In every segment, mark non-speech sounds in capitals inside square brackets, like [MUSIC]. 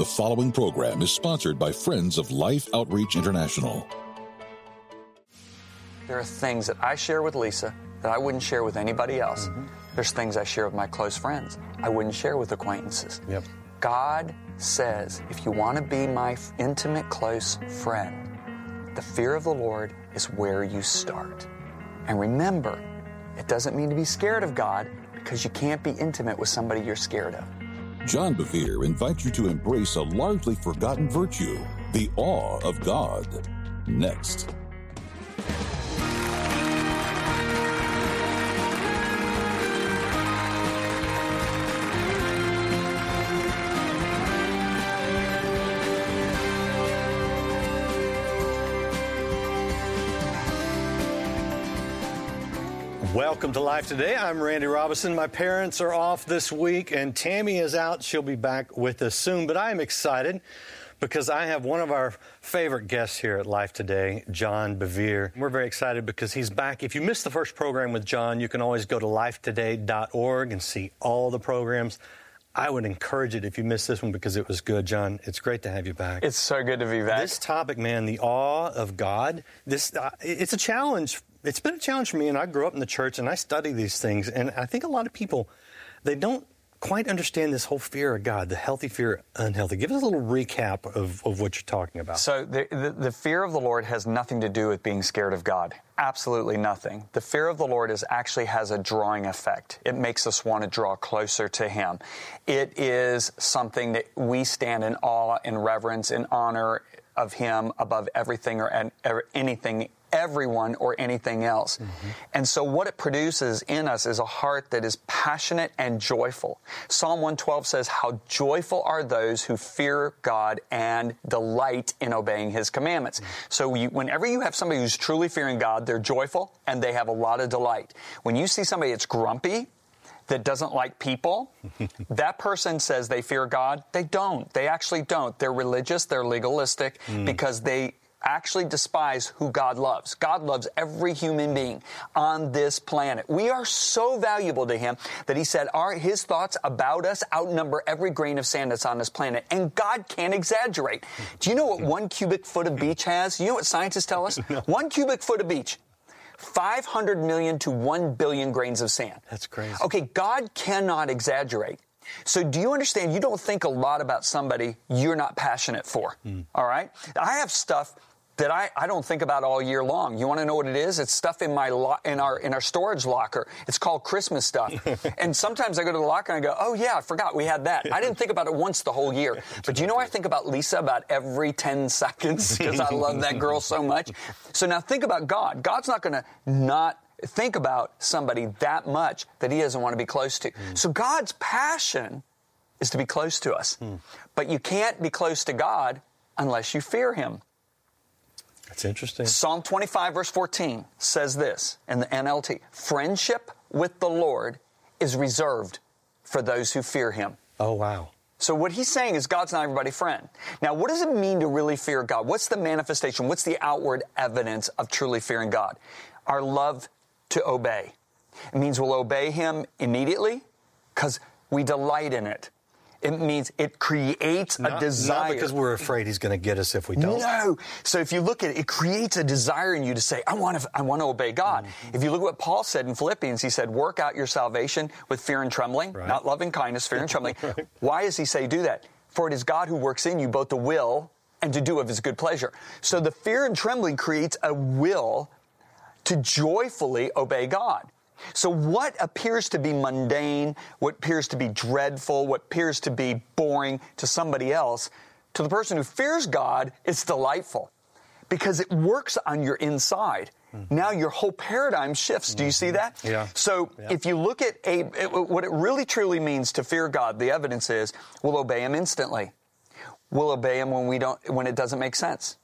The following program is sponsored by Friends of Life Outreach International. There are things that I share with Lisa that I wouldn't share with anybody else. Mm-hmm. There's things I share with my close friends I wouldn't share with acquaintances. Yep. God says, if you want to be my intimate, close friend, the fear of the Lord is where you start. And remember, it doesn't mean to be scared of God because you can't be intimate with somebody you're scared of. John Bevere invites you to embrace a largely forgotten virtue, the awe of God. Next. Welcome to Life Today. I'm Randy Robison. My parents are off this week, and Tammy is out. She'll be back with us soon. But I am excited because I have one of our favorite guests here at Life Today, John Bevere. We're very excited because he's back. If you missed the first program with John, you can always go to lifetoday.org and see all the programs. I would encourage it if you missed this one because it was good, John. It's great to have you back. It's so good to be back. This topic, man, the awe of God. This uh, it's a challenge it's been a challenge for me, and I grew up in the church and I study these things, and I think a lot of people they don't quite understand this whole fear of God, the healthy fear, unhealthy. Give us a little recap of, of what you're talking about. So, the, the, the, fear of the Lord has nothing to do with being scared of God. Absolutely nothing. The fear of the Lord is actually has a drawing effect. It makes us want to draw closer to Him. It is something that we stand in awe, in reverence, in honor of Him above everything or anything everyone or anything else. Mm-hmm. And so what it produces in us is a heart that is passionate and joyful. Psalm 112 says, How joyful are those who fear God and delight in obeying his commandments. Mm-hmm. So you, whenever you have somebody who's truly fearing God, they're joyful and they have a lot of delight. When you see somebody that's grumpy, that doesn't like people, [LAUGHS] that person says they fear God. They don't. They actually don't. They're religious, they're legalistic mm. because they actually despise who God loves. God loves every human being on this planet. We are so valuable to Him that He said our, His thoughts about us outnumber every grain of sand that's on this planet. And God can't exaggerate. Do you know what one cubic foot of beach has? You know what scientists tell us? [LAUGHS] no. One cubic foot of beach. 500 million to 1 billion grains of sand. That's crazy. Okay, God cannot exaggerate. So, do you understand? You don't think a lot about somebody you're not passionate for. Mm. All right? I have stuff that I, I don't think about all year long. You want to know what it is? It's stuff in my lo- in our in our storage locker. It's called Christmas stuff. [LAUGHS] and sometimes I go to the locker and I go, "Oh yeah, I forgot we had that." I didn't think about it once the whole year. [LAUGHS] But you know I think about Lisa about every 10 seconds [LAUGHS] because I love that girl so much. So now think about God. God's not going to not think about somebody that much that he doesn't want to be close to. Mm. So God's passion is to be close to us. Mm. But you can't be close to God unless you fear him. That's interesting. Psalm 25, verse 14 says this in the NLT Friendship with the Lord is reserved for those who fear him. Oh, wow. So what he's saying is God's not everybody's friend. Now, what does it mean to really fear God? What's the manifestation? What's the outward evidence of truly fearing God? Our love to obey. It means we'll obey him immediately because we delight in it. It means it creates not, a desire. Not because we're afraid he's going to get us if we don't. No. So if you look at it, it creates a desire in you to say, I want to, I want to obey God. Mm-hmm. If you look at what Paul said in Philippians, he said, work out your salvation with fear and trembling, right. not loving kindness, fear and [LAUGHS] trembling. right. Why does he say do that? For it is God who works in you both to will and to do of his good pleasure. So the fear and trembling creates a will to joyfully obey God. So, what appears to be mundane, what appears to be dreadful, what appears to be boring to somebody else, to the person who fears God, it's delightful because it works on your inside. Mm-hmm. Now your whole paradigm shifts. Do you see mm-hmm. that? Yeah. So yeah. if you look at a, it, what it really truly means to fear God, the evidence is we'll obey Him instantly. We'll obey Him when we don't, when it doesn't make sense.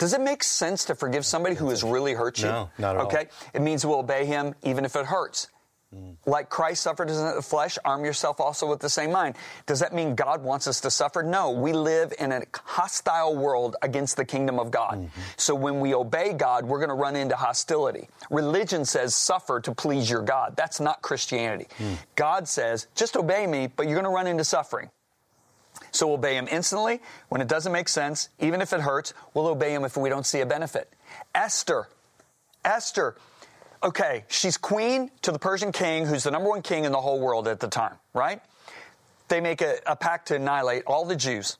Does it make sense to forgive somebody who has really hurt you? No, not at okay? all. Okay? It means we'll obey him even if it hurts. Mm. Like Christ suffered in the flesh, arm yourself also with the same mind. Does that mean God wants us to suffer? No. We live in a hostile world against the kingdom of God. Mm-hmm. So when we obey God, we're going to run into hostility. Religion says suffer to please your God. That's not Christianity. Mm. God says just obey me, but you're going to run into suffering. So we'll obey him instantly when it doesn't make sense, even if it hurts. We'll obey him if we don't see a benefit. Esther, Esther, okay, she's queen to the Persian king, who's the number one king in the whole world at the time, right? They make a, a pact to annihilate all the Jews,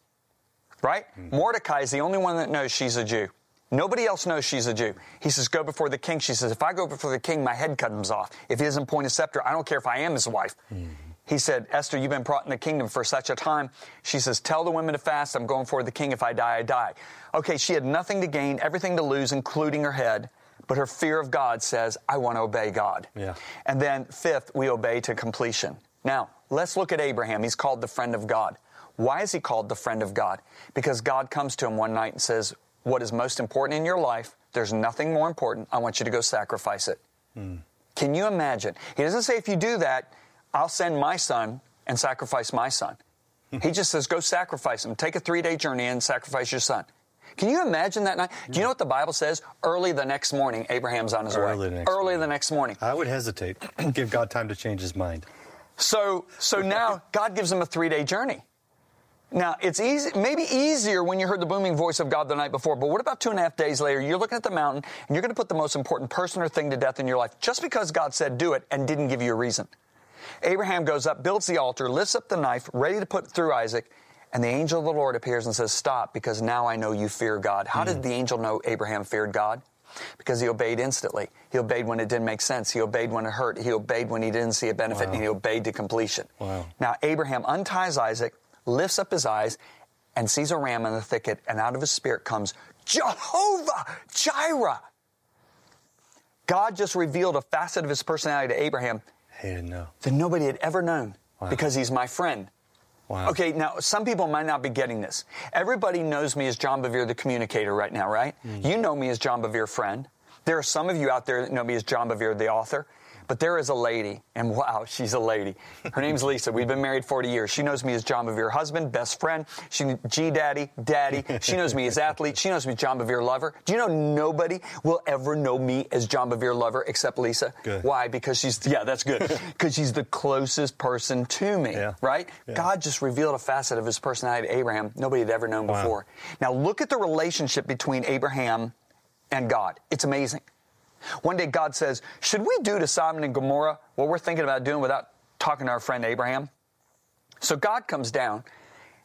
right? Mm-hmm. Mordecai is the only one that knows she's a Jew. Nobody else knows she's a Jew. He says, Go before the king. She says, If I go before the king, my head comes off. If he doesn't point a scepter, I don't care if I am his wife. Mm-hmm. He said, Esther, you've been brought in the kingdom for such a time. She says, Tell the women to fast. I'm going for the king. If I die, I die. Okay, she had nothing to gain, everything to lose, including her head. But her fear of God says, I want to obey God. Yeah. And then, fifth, we obey to completion. Now, let's look at Abraham. He's called the friend of God. Why is he called the friend of God? Because God comes to him one night and says, What is most important in your life? There's nothing more important. I want you to go sacrifice it. Mm. Can you imagine? He doesn't say, If you do that, I'll send my son and sacrifice my son. he [LAUGHS] just says, Go sacrifice him. Take a three day journey and sacrifice your son. Can you imagine that night? Do you know what the Bible says? Early the next morning, Abraham's on his Early way. The Early morning. the next morning. I would hesitate. [CLEARS THROAT] Give God time to change his mind. So, so [LAUGHS] now God gives him a three day journey. Now, it's easy, maybe easier when you heard the booming voice of God the night before, but what about two and a half days later? You're looking at the mountain and you're going to put the most important person or thing to death in your life just because God said do it and didn't give you a reason. Abraham goes up, builds the altar, lifts up the knife, ready to put through Isaac, and the angel of the Lord appears and says, Stop, because now I know you fear God. How mm. did the angel know Abraham feared God? Because he obeyed instantly. He obeyed when it didn't make sense. He obeyed when it hurt. He obeyed when he didn't see a benefit, wow. and he obeyed to completion. Wow. Now, Abraham unties Isaac, lifts up his eyes, and sees a ram in the thicket, and out of his spirit comes Jehovah Jireh. God just revealed a facet of his personality to Abraham he didn't know. that nobody had ever known wow. because he's my friend. Wow. Okay, now some people might not be getting this. Everybody knows me as John Bevere, the communicator, right now, right? Mm. You know me as John Bevere, friend. There are some of you out there that know me as John Bevere, the author. But there is a lady, and wow, she's a lady. Her name's Lisa. We've been married 40 years. She knows me as John Bevere husband, best friend. She G Daddy, Daddy. She knows me as athlete. She knows me as John Bevere lover. Do you know nobody will ever know me as John Bevere lover except Lisa? Good. Why? Because she's yeah, that's good. [LAUGHS] Because she's the closest person to me. Yeah. Right? Yeah. God just revealed a facet of his personality to Abraham nobody had ever known wow. before. Now look at the relationship between Abraham and God. It's amazing. One day God says, Should we do to Sodom and Gomorrah what we're thinking about doing without talking to our friend Abraham? So God comes down,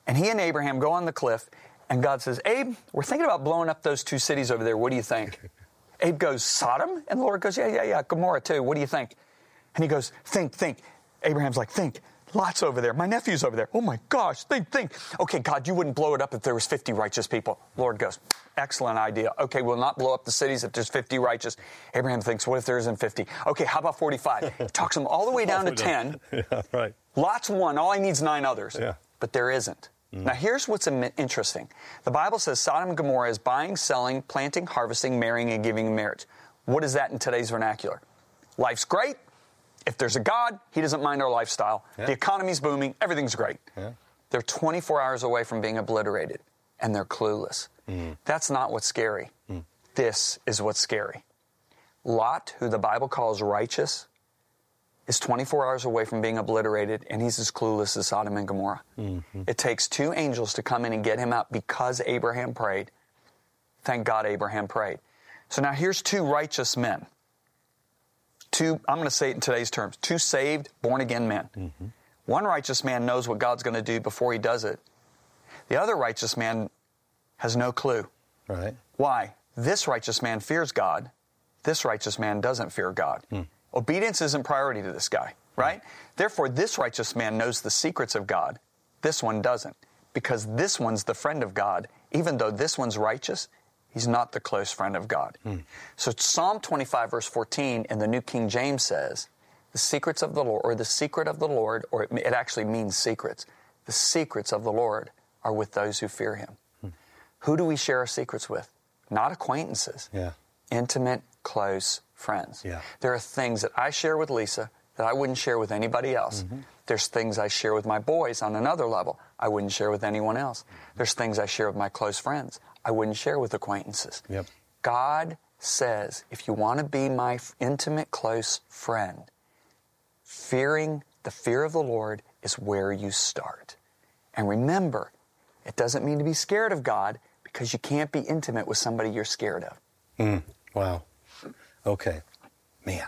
and he and Abraham go on the cliff, and God says, Abe, we're thinking about blowing up those two cities over there. What do you think? [LAUGHS] Abe goes, Sodom? And the Lord goes, Yeah, yeah, yeah, Gomorrah too. What do you think? And he goes, Think, think. Abraham's like, Think. Lot's over there. My nephew's over there. Oh my gosh, think, think. Okay, God, you wouldn't blow it up if there was 50 righteous people. Lord goes, excellent idea. Okay, we'll not blow up the cities if there's 50 righteous. Abraham thinks, what if there isn't 50? Okay, how about 45? [LAUGHS] Talks him all the way down to 10. [LAUGHS] Yeah, right. Lot's one. All he needs nine others. Yeah. But there isn't. Mm. Now, here's what's interesting. The Bible says Sodom and Gomorrah is buying, selling, planting, harvesting, marrying, and giving in marriage. What is that in today's vernacular? Life's great. If there's a God, He doesn't mind our lifestyle. Yeah. The economy's booming. Everything's great. Yeah. They're 24 hours away from being obliterated, and they're clueless. Mm. That's not what's scary. Mm. This is what's scary. Lot, who the Bible calls righteous, is 24 hours away from being obliterated, and he's as clueless as Sodom and Gomorrah. Mm-hmm. It takes two angels to come in and get him out because Abraham prayed. Thank God Abraham prayed. So now here's two righteous men. Two, I'm going to say it in today's terms, two saved, born again men. Mm-hmm. One righteous man knows what God's going to do before he does it. The other righteous man has no clue. Right. Why? This righteous man fears God. This righteous man doesn't fear God. Mm. Obedience isn't priority to this guy, right? Mm. Therefore, this righteous man knows the secrets of God. This one doesn't. Because this one's the friend of God. Even though this one's righteous, he's not the close friend of God. Mm. So Psalm 25, verse 14 in the New King James says, the secrets of the Lord, or the secret of the Lord, or it, it actually means secrets. The secrets of the Lord are with those who fear him. Who do we share our secrets with? Not acquaintances. Yeah. Intimate, close friends. Yeah. There are things that I share with Lisa that I wouldn't share with anybody else. Mm-hmm. There's things I share with my boys on another level I wouldn't share with anyone else. There's things I share with my close friends I wouldn't share with acquaintances. Yep. God says, if you want to be my intimate, close friend, fearing the fear of the Lord is where you start. And remember, It doesn't mean to be scared of God because you can't be intimate with somebody you're scared of. Mm, wow. Okay. Man.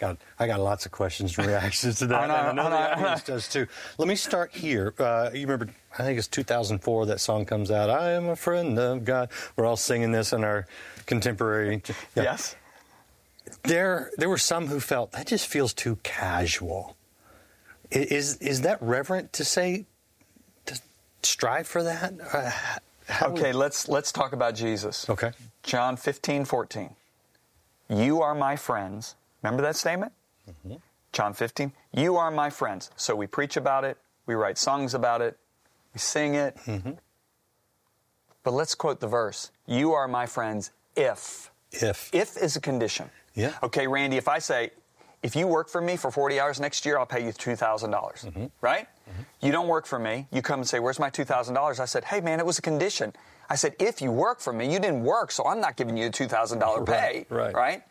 Got, I got lots of questions and [LAUGHS] reactions to that. I know, and I know I know, the audience does too. Let me start here. Uh, you remember, I think it's 2004 that song comes out, I am a friend of God. We're all singing this in our contemporary. yeah. Yes. There, there were some who felt that just feels too casual. Is, is that reverent to say, to strive for that? Uh, how would- Okay, let's let's talk about Jesus. Okay. John 15, 14. You are my friends. Remember that statement? Mm-hmm. John 15. You are my friends. So we preach about it, we write songs about it, we sing it. Mm-hmm. But let's quote the verse You are my friends if. If. If is a condition. Yeah. Okay, Randy, if I say, if you work for me for 40 hours next year, I'll pay you $2,000. dollars mm-hmm. Right? You don't work for me. You come and say, Where's my $2,000? I said, Hey, man, it was a condition. I said, If you work for me, you didn't work, so I'm not giving you a $2,000 [LAUGHS] pay. Right, right. Right?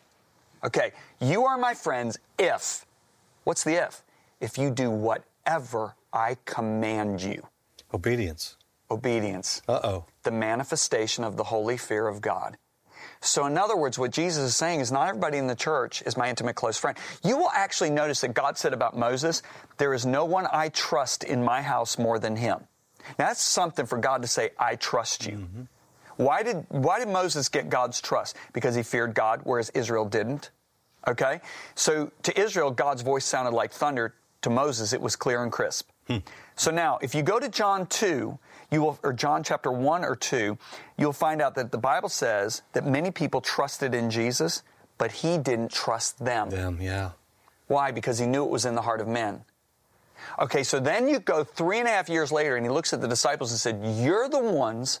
Okay, you are my friends if. What's the if? If you do whatever I command you. Obedience. Obedience Uh oh. the manifestation of the holy fear of God. So, in other words, what Jesus is saying is not everybody in the church is my intimate close friend. You will actually notice that God said about Moses, There is no one I trust in my house more than him. Now, that's something for God to say, I trust you. Why did, why did Moses get God's trust? Because he feared God, whereas Israel didn't. Okay? So, to Israel, God's voice sounded like thunder. To Moses, it was clear and crisp. Hmm. So now, if you go to John 2, you will, or John chapter 1 or 2, you'll find out that the Bible says that many people trusted in Jesus, but he didn't trust them. Them, yeah. Why? Because he knew it was in the heart of men. Okay, so then you go three and a half years later, and he looks at the disciples and said, You're the ones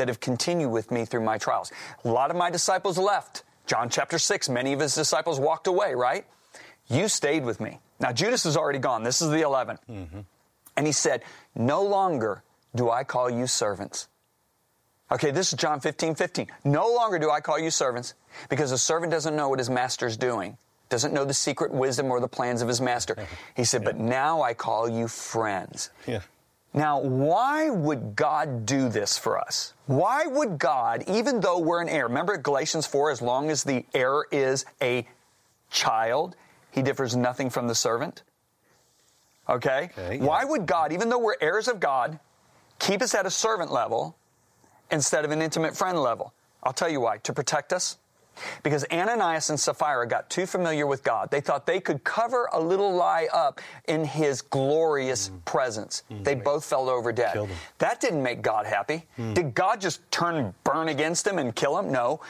that have continued with me through my trials. A lot of my disciples left. John chapter 6, many of his disciples walked away, right? You stayed with me. Now, Judas is already gone. This is the 11. Mm-hmm. And he said, No longer do I call you servants. Okay, this is John 15, 15. No longer do I call you servants because a servant doesn't know what his master's doing, doesn't know the secret wisdom or the plans of his master. [LAUGHS] He said, But now I call you friends. Yeah. Now, why would God do this for us? Why would God, even though we're an heir, remember Galatians 4, as long as the heir is a child, he differs nothing from the servant? Okay? Okay, yeah. Why would God, even though we're heirs of God, keep us at a servant level instead of an intimate friend level? I'll tell you why. To protect us. Because Ananias and Sapphira got too familiar with God. They thought they could cover a little lie up in his glorious mm. presence. Mm. They both fell over dead. That didn't make God happy. Mm. Did God just turn and burn against him and kill him? No.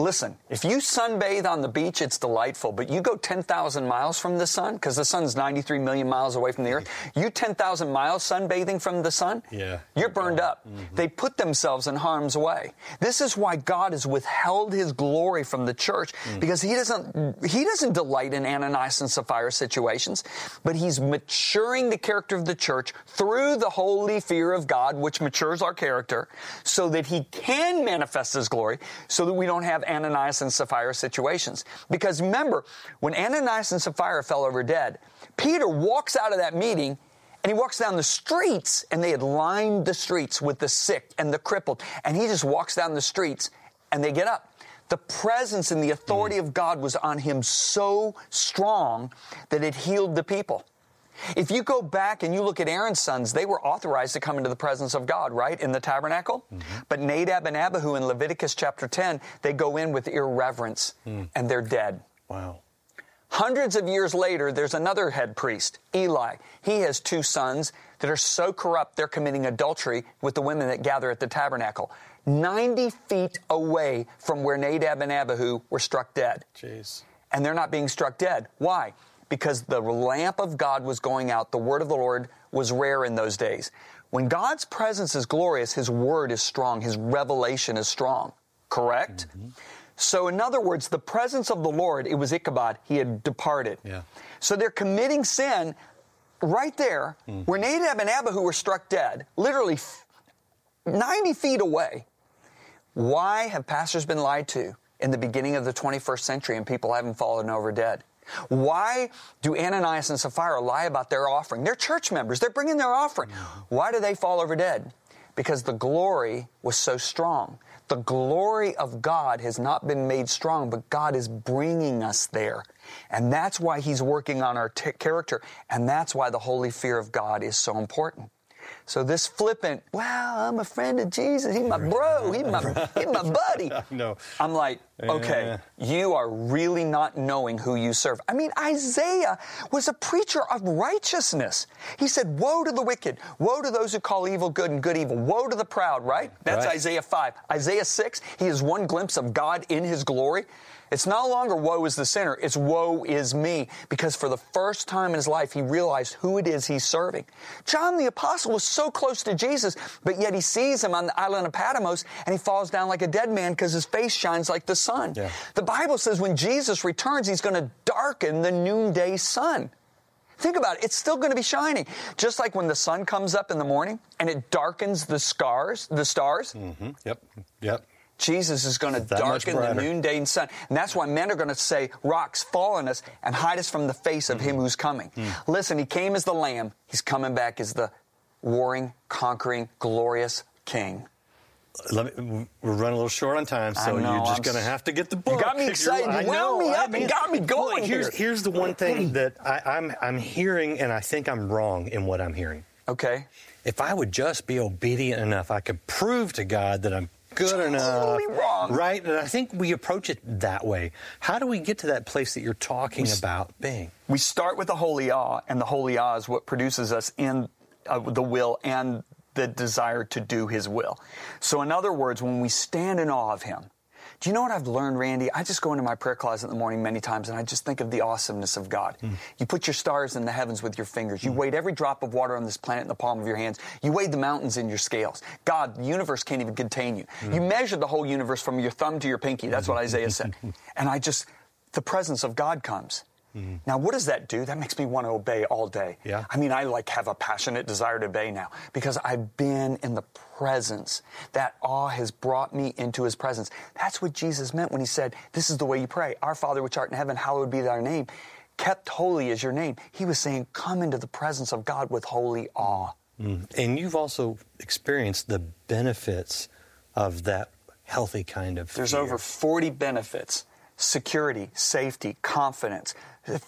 Listen, if you sunbathe on the beach, it's delightful, but you go 10,000 miles from the sun, because the sun's 93 million miles away from the earth, you 10,000 miles sunbathing from the sun, Yeah. you're burned up. Mm-hmm. They put themselves in harm's way. This is why God has withheld his glory from the church, mm. because he doesn't, he doesn't delight in Ananias and Sapphira situations, but he's maturing the character of the church through the holy fear of God, which matures our character, so that he can manifest his glory, so that we don't have Ananias and Sapphira situations. Because remember, when Ananias and Sapphira fell over dead, Peter walks out of that meeting and he walks down the streets, and they had lined the streets with the sick and the crippled. And he just walks down the streets and they get up. The presence and the authority mm. of God was on him so strong that it healed the people. If you go back and you look at Aaron's sons, they were authorized to come into the presence of God, right, in the tabernacle. Mm-hmm. But Nadab and Abihu in Leviticus chapter 10, they go in with irreverence mm. and they're dead. Wow. Hundreds of years later, there's another head priest, Eli. He has two sons that are so corrupt they're committing adultery with the women that gather at the tabernacle. 90 feet away from where Nadab and Abihu were struck dead. Jeez. And they're not being struck dead. Why? Because the lamp of God was going out. The word of the Lord was rare in those days. When God's presence is glorious, His word is strong, His revelation is strong. Correct? Mm-hmm. So, in other words, the presence of the Lord, it was Ichabod. He had departed. Yeah. So they're committing sin right there mm-hmm. where Nadab and Abihu were struck dead, literally 90 feet away. Why have pastors been lied to in the beginning of the 21st century and people haven't fallen over dead? Why do Ananias and Sapphira lie about their offering? They're church members. They're bringing their offering. Why do they fall over dead? Because the glory was so strong. The glory of God has not been made strong, but God is bringing us there. And that's why He's working on our t- character. And that's why the holy fear of God is so important. So this flippant, wow, I'm a friend of Jesus. He's my bro. He's my, he's my [LAUGHS] buddy. No. I'm like, okay, you are really not knowing who you serve. I mean, Isaiah was a preacher of righteousness. He said, woe to the wicked, woe to those who call evil good and good evil, woe to the proud, right? That's Right. Isaiah 5. Isaiah 6, he has one glimpse of God in his glory. It's no longer woe is the sinner, it's woe is me. Because for the first time in his life, he realized who it is he's serving. John the Apostle was so close to Jesus, but yet he sees him on the island of Patmos and he falls down like a dead man because his face shines like the sun. Yeah. The Bible says when Jesus returns, he's going to darken the noonday sun. Think about it. It's still going to be shining. Just like when the sun comes up in the morning and it darkens the scars, the stars, Hmm? Yep. Yep. Jesus is going to darken the noonday sun. And that's why men are going to say, Rocks, fall on us and hide us from the face of him Mm-hmm. who's coming. Mm. Listen, he came as the lamb. He's coming back as the warring, conquering, glorious king. Let me, we're running a little short on time, so know, you're just going to have to get the book. You got me [LAUGHS] excited. You I wound me I up and mean- got me going here's, here. here's the one [CLEARS THROAT] thing that I, I'm, I'm hearing, and I think I'm wrong in what I'm hearing. Okay? If I would just be obedient enough, I could prove to God that I'm good enough. Wrong. Right? And I think we approach it that way. How do we get to that place that you're talking about being? We start with the holy awe, and the holy awe is what produces us in uh, the will and the desire to do His will. So, in other words, when we stand in awe of Him, do you know what I've learned, Randy? I just go into my prayer closet in the morning many times and I just think of the awesomeness of God. Hmm. You put your stars in the heavens with your fingers. You hmm. weighed every drop of water on this planet in the palm of your hands. You weighed the mountains in your scales. God, the universe can't even contain you. Hmm. You measured the whole universe from your thumb to your pinky. That's what Isaiah said. [LAUGHS] And I just, the presence of God comes. Mm-hmm. Now, what does that do? That makes me want to obey all day. Yeah. I mean, I like have a passionate desire to obey now because I've been in the presence. That awe has brought me into his presence. That's what Jesus meant when he said, This is the way you pray. Our Father which art in heaven, hallowed be thy name. Kept holy is your name. He was saying, Come into the presence of God with holy awe. Mm. And you've also experienced the benefits of that healthy kind of There's fear. over 40 benefits security, safety, confidence,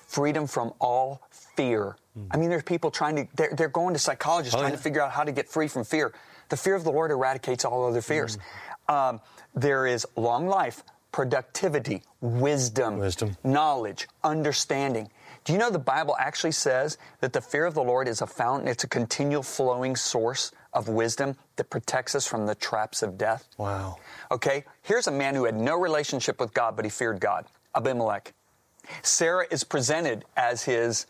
freedom from all fear. I mean, there's people trying to, they're, they're going to psychologists Oh, trying yeah. to figure out how to get free from fear. The fear of the Lord eradicates all other fears. Um, there is long life, productivity, wisdom, Wisdom. knowledge, understanding. Do you know the Bible actually says that the fear of the Lord is a fountain, it's a continual flowing source of wisdom that protects us from the traps of death? Wow. Okay, here's a man who had no relationship with God, but he feared God Abimelech. Sarah is presented as his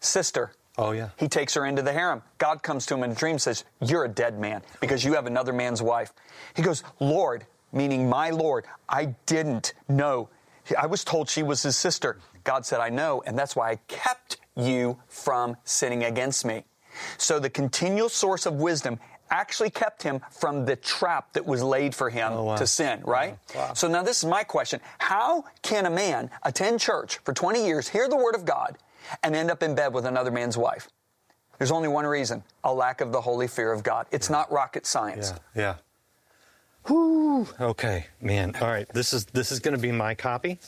sister. Oh, yeah. He takes her into the harem. God comes to him in a dream and says, You're a dead man because you have another man's wife. He goes, Lord, meaning my Lord, I didn't know. I was told she was his sister. God said, I know, and that's why I kept you from sinning against me. So the continual source of wisdom actually kept him from the trap that was laid for him Oh, wow. to sin, right? Wow. So now this is my question. How can a man attend church for 20 years, hear the word of God, and end up in bed with another man's wife? There's only one reason a lack of the holy fear of God. It's not rocket science. Yeah. Yeah. Whew. Okay, man. All right. This is this is going to be my copy.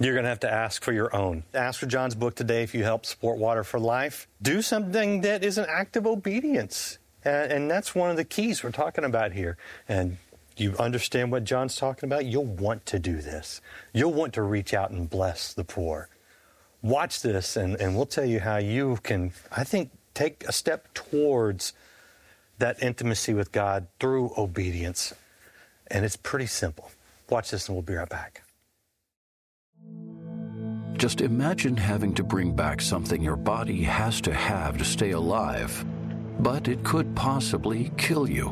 You're going to have to ask for your own. Ask for John's book today if you help support Water for Life. Do something that is an act of obedience. And, and that's one of the keys we're talking about here. And you understand what John's talking about? You'll want to do this. You'll want to reach out and bless the poor. Watch this, and, and we'll tell you how you can, I think, take a step towards that intimacy with God through obedience. And it's pretty simple. Watch this, and we'll be right back. Just imagine having to bring back something your body has to have to stay alive, but it could possibly kill you.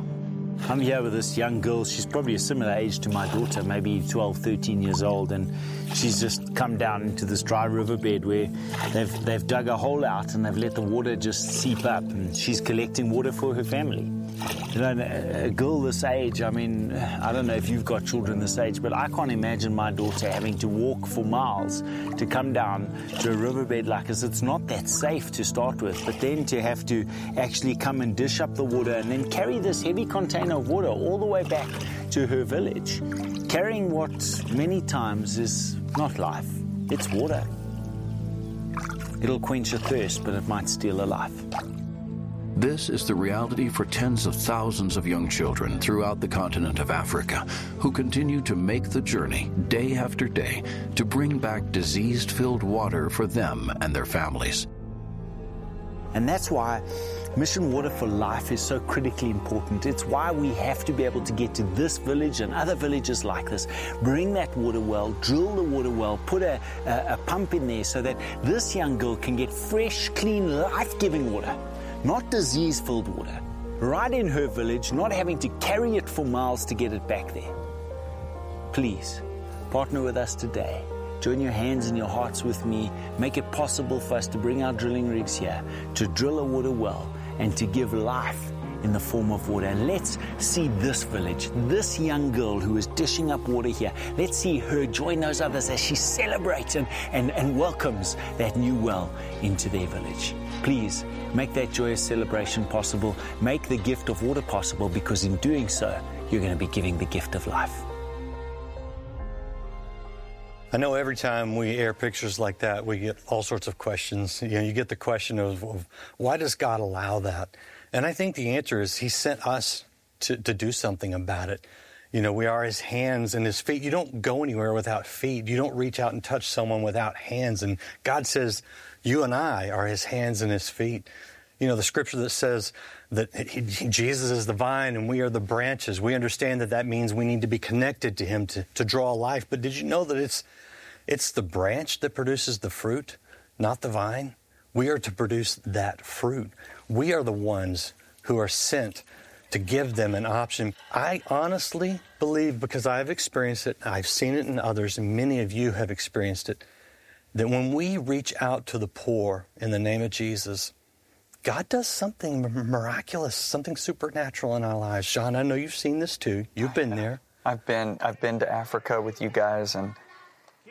I'm here with this young girl. She's probably a similar age to my daughter, maybe 12, 13 years old, and she's just come down into this dry riverbed where they've they've dug a hole out and they've let the water just seep up, and she's collecting water for her family. You know, a girl this age, I mean, I don't know if you've got children this age, but I can't imagine my daughter having to walk for miles to come down to a riverbed like this. It's not that safe to start with, but then to have to actually come and dish up the water and then carry this heavy container of water all the way back to her village, carrying what many times is not life, it's water. It'll quench a thirst, but it might steal a life. This is the reality for tens of thousands of young children throughout the continent of Africa who continue to make the journey day after day to bring back disease filled water for them and their families. And that's why Mission Water for Life is so critically important. It's why we have to be able to get to this village and other villages like this, bring that water well, drill the water well, put a, a, a pump in there so that this young girl can get fresh, clean, life giving water not disease filled water, right in her village, not having to carry it for miles to get it back there. Please, partner with us today. Join your hands and your hearts with me. Make it possible for us to bring our drilling rigs here, to drill a water well, and to give life in the form of water. And let's see this village, this young girl who is dishing up water here. Let's see her join those others as she celebrates and, and, and welcomes that new well into their village. Please make that joyous celebration possible. Make the gift of water possible because in doing so, you're going to be giving the gift of life. I know every time we air pictures like that, we get all sorts of questions. You know, you get the question of, of why does God allow that? And I think the answer is He sent us to, to do something about it. You know, we are His hands and His feet. You don't go anywhere without feet. You don't reach out and touch someone without hands. And God says, you and I are His hands and His feet. You know, the scripture that says that he, Jesus is the vine and we are the branches. We understand that that means we need to be connected to Him to, to draw life. But did you know that it's, it's the branch that produces the fruit, not the vine? We are to produce that fruit. We are the ones who are sent to give them an option. I honestly believe, because I've experienced it, I've seen it in others, and many of you have experienced it, that when we reach out to the poor in the name of Jesus, God does something miraculous, something supernatural in our lives. John, I know you've seen this too. You've been there. I've been I've been to Africa with you guys and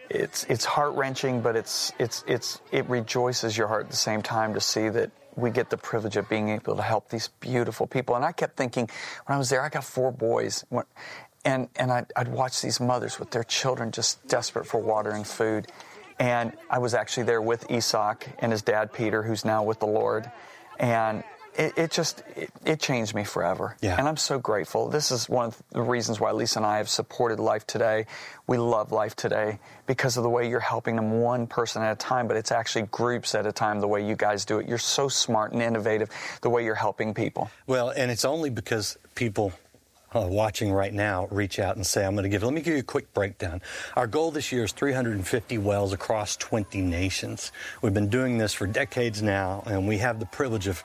it's it's heart wrenching, but it's it's it's it rejoices your heart at the same time to see that we get the privilege of being able to help these beautiful people. And I kept thinking when I was there, I got four boys, and and I'd, I'd watch these mothers with their children just desperate for water and food. And I was actually there with Isak and his dad Peter, who's now with the Lord, and it, it just it, it, changed me forever. Yeah. And I'm so grateful. This is one of the reasons why Lisa and I have supported Life Today. We love Life Today because of the way you're helping them one person at a time, but it's actually groups at a time the way you guys do it. You're so smart and innovative the way you're helping people. Well, and it's only because people uh, watching right now reach out and say, I'm going to give, let me give you a quick breakdown. Our goal this year is 350 wells across 20 nations. We've been doing this for decades now, and we have the privilege of,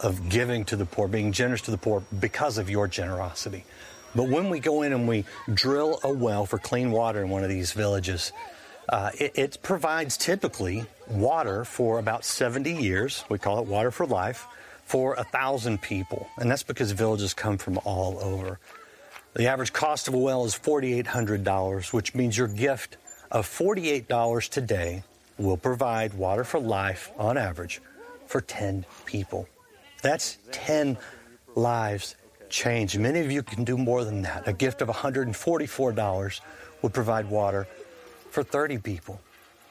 of giving to the poor, being generous to the poor because of your generosity. But when we go in and we drill a well for clean water in one of these villages, uh, it, it provides typically water for about 70 years. We call it water for life for a thousand people, and that's because villages come from all over. The average cost of a well is $4,800, which means your gift of $48 today will provide water for life on average for 10 people. That's 10 lives changed. Many of you can do more than that. A gift of $144 would provide water for 30 people.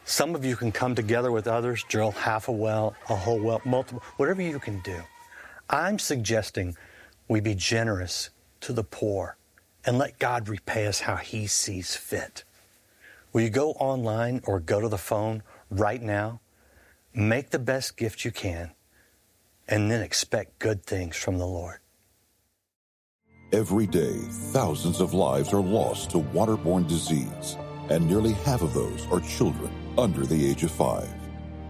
Some of you can come together with others, drill half a well, a whole well, multiple, whatever you can do. I'm suggesting we be generous to the poor and let God repay us how He sees fit. Will you go online or go to the phone right now? Make the best gift you can and then expect good things from the Lord. Every day, thousands of lives are lost to waterborne disease, and nearly half of those are children under the age of five.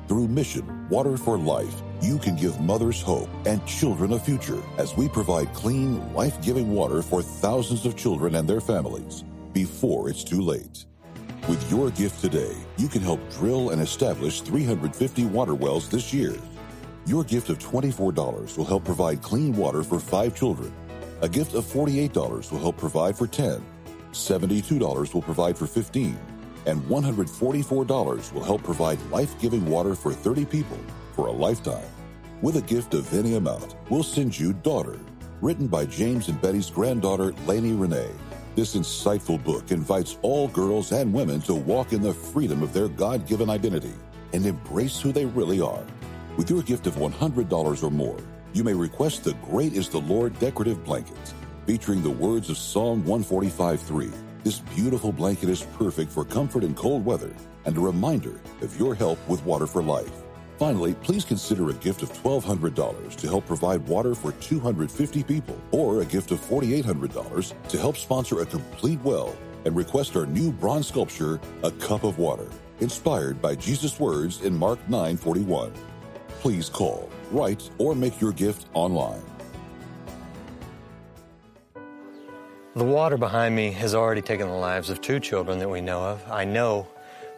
Through Mission Water for Life, you can give mothers hope and children a future as we provide clean, life giving water for thousands of children and their families before it's too late. With your gift today, you can help drill and establish 350 water wells this year. Your gift of $24 will help provide clean water for five children. A gift of $48 will help provide for 10. $72 will provide for 15. And $144 will help provide life giving water for 30 people for a lifetime. With a gift of any amount, we'll send you Daughter, written by James and Betty's granddaughter, Lainey Renee. This insightful book invites all girls and women to walk in the freedom of their God given identity and embrace who they really are. With your gift of $100 or more, you may request the Great is the Lord decorative blanket, featuring the words of Psalm 145:3. This beautiful blanket is perfect for comfort in cold weather and a reminder of your help with Water for Life. Finally, please consider a gift of $1,200 to help provide water for 250 people, or a gift of $4,800 to help sponsor a complete well and request our new bronze sculpture, A Cup of Water, inspired by Jesus' words in Mark 9:41. Please call, write, or make your gift online. The water behind me has already taken the lives of two children that we know of. I know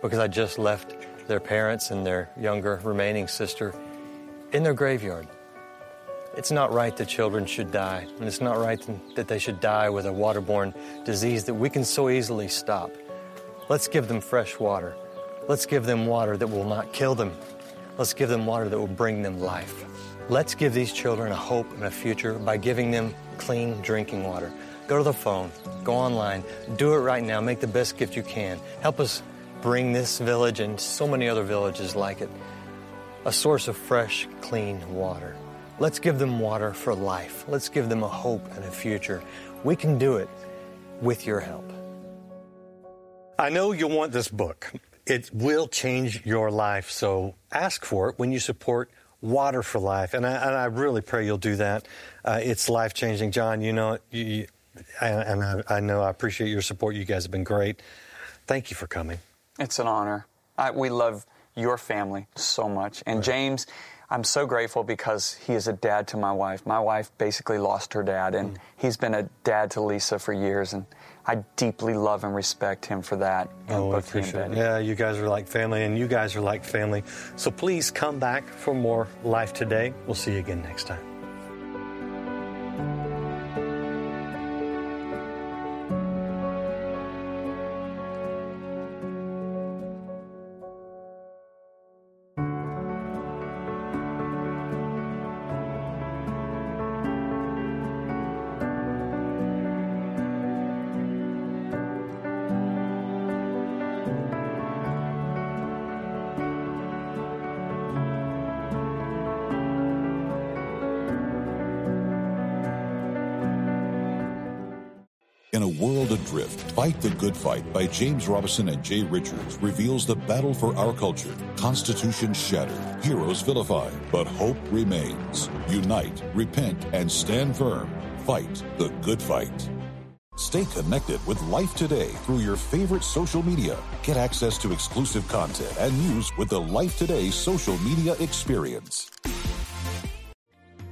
because I just left their parents and their younger remaining sister in their graveyard. It's not right that children should die, and it's not right that they should die with a waterborne disease that we can so easily stop. Let's give them fresh water. Let's give them water that will not kill them. Let's give them water that will bring them life. Let's give these children a hope and a future by giving them clean drinking water. Go to the phone, go online, do it right now. Make the best gift you can. Help us bring this village and so many other villages like it a source of fresh, clean water. Let's give them water for life. Let's give them a hope and a future. We can do it with your help. I know you'll want this book. It will change your life, so ask for it when you support Water for Life. And I, and I really pray you'll do that. Uh, it's life changing. John, you know, you, you, and I, I know I appreciate your support. You guys have been great. Thank you for coming. It's an honor. I, we love your family so much. And right. James, I'm so grateful because he is a dad to my wife. My wife basically lost her dad, and mm. he's been a dad to Lisa for years. And I deeply love and respect him for that. Oh, I appreciate it. Yeah, you guys are like family, and you guys are like family. So please come back for more Life Today. We'll see you again next time. World adrift, Fight the Good Fight by James Robison and Jay Richards reveals the battle for our culture. Constitution shattered, heroes vilified, but hope remains. Unite, repent, and stand firm. Fight the good fight. Stay connected with Life Today through your favorite social media. Get access to exclusive content and news with the Life Today social media experience.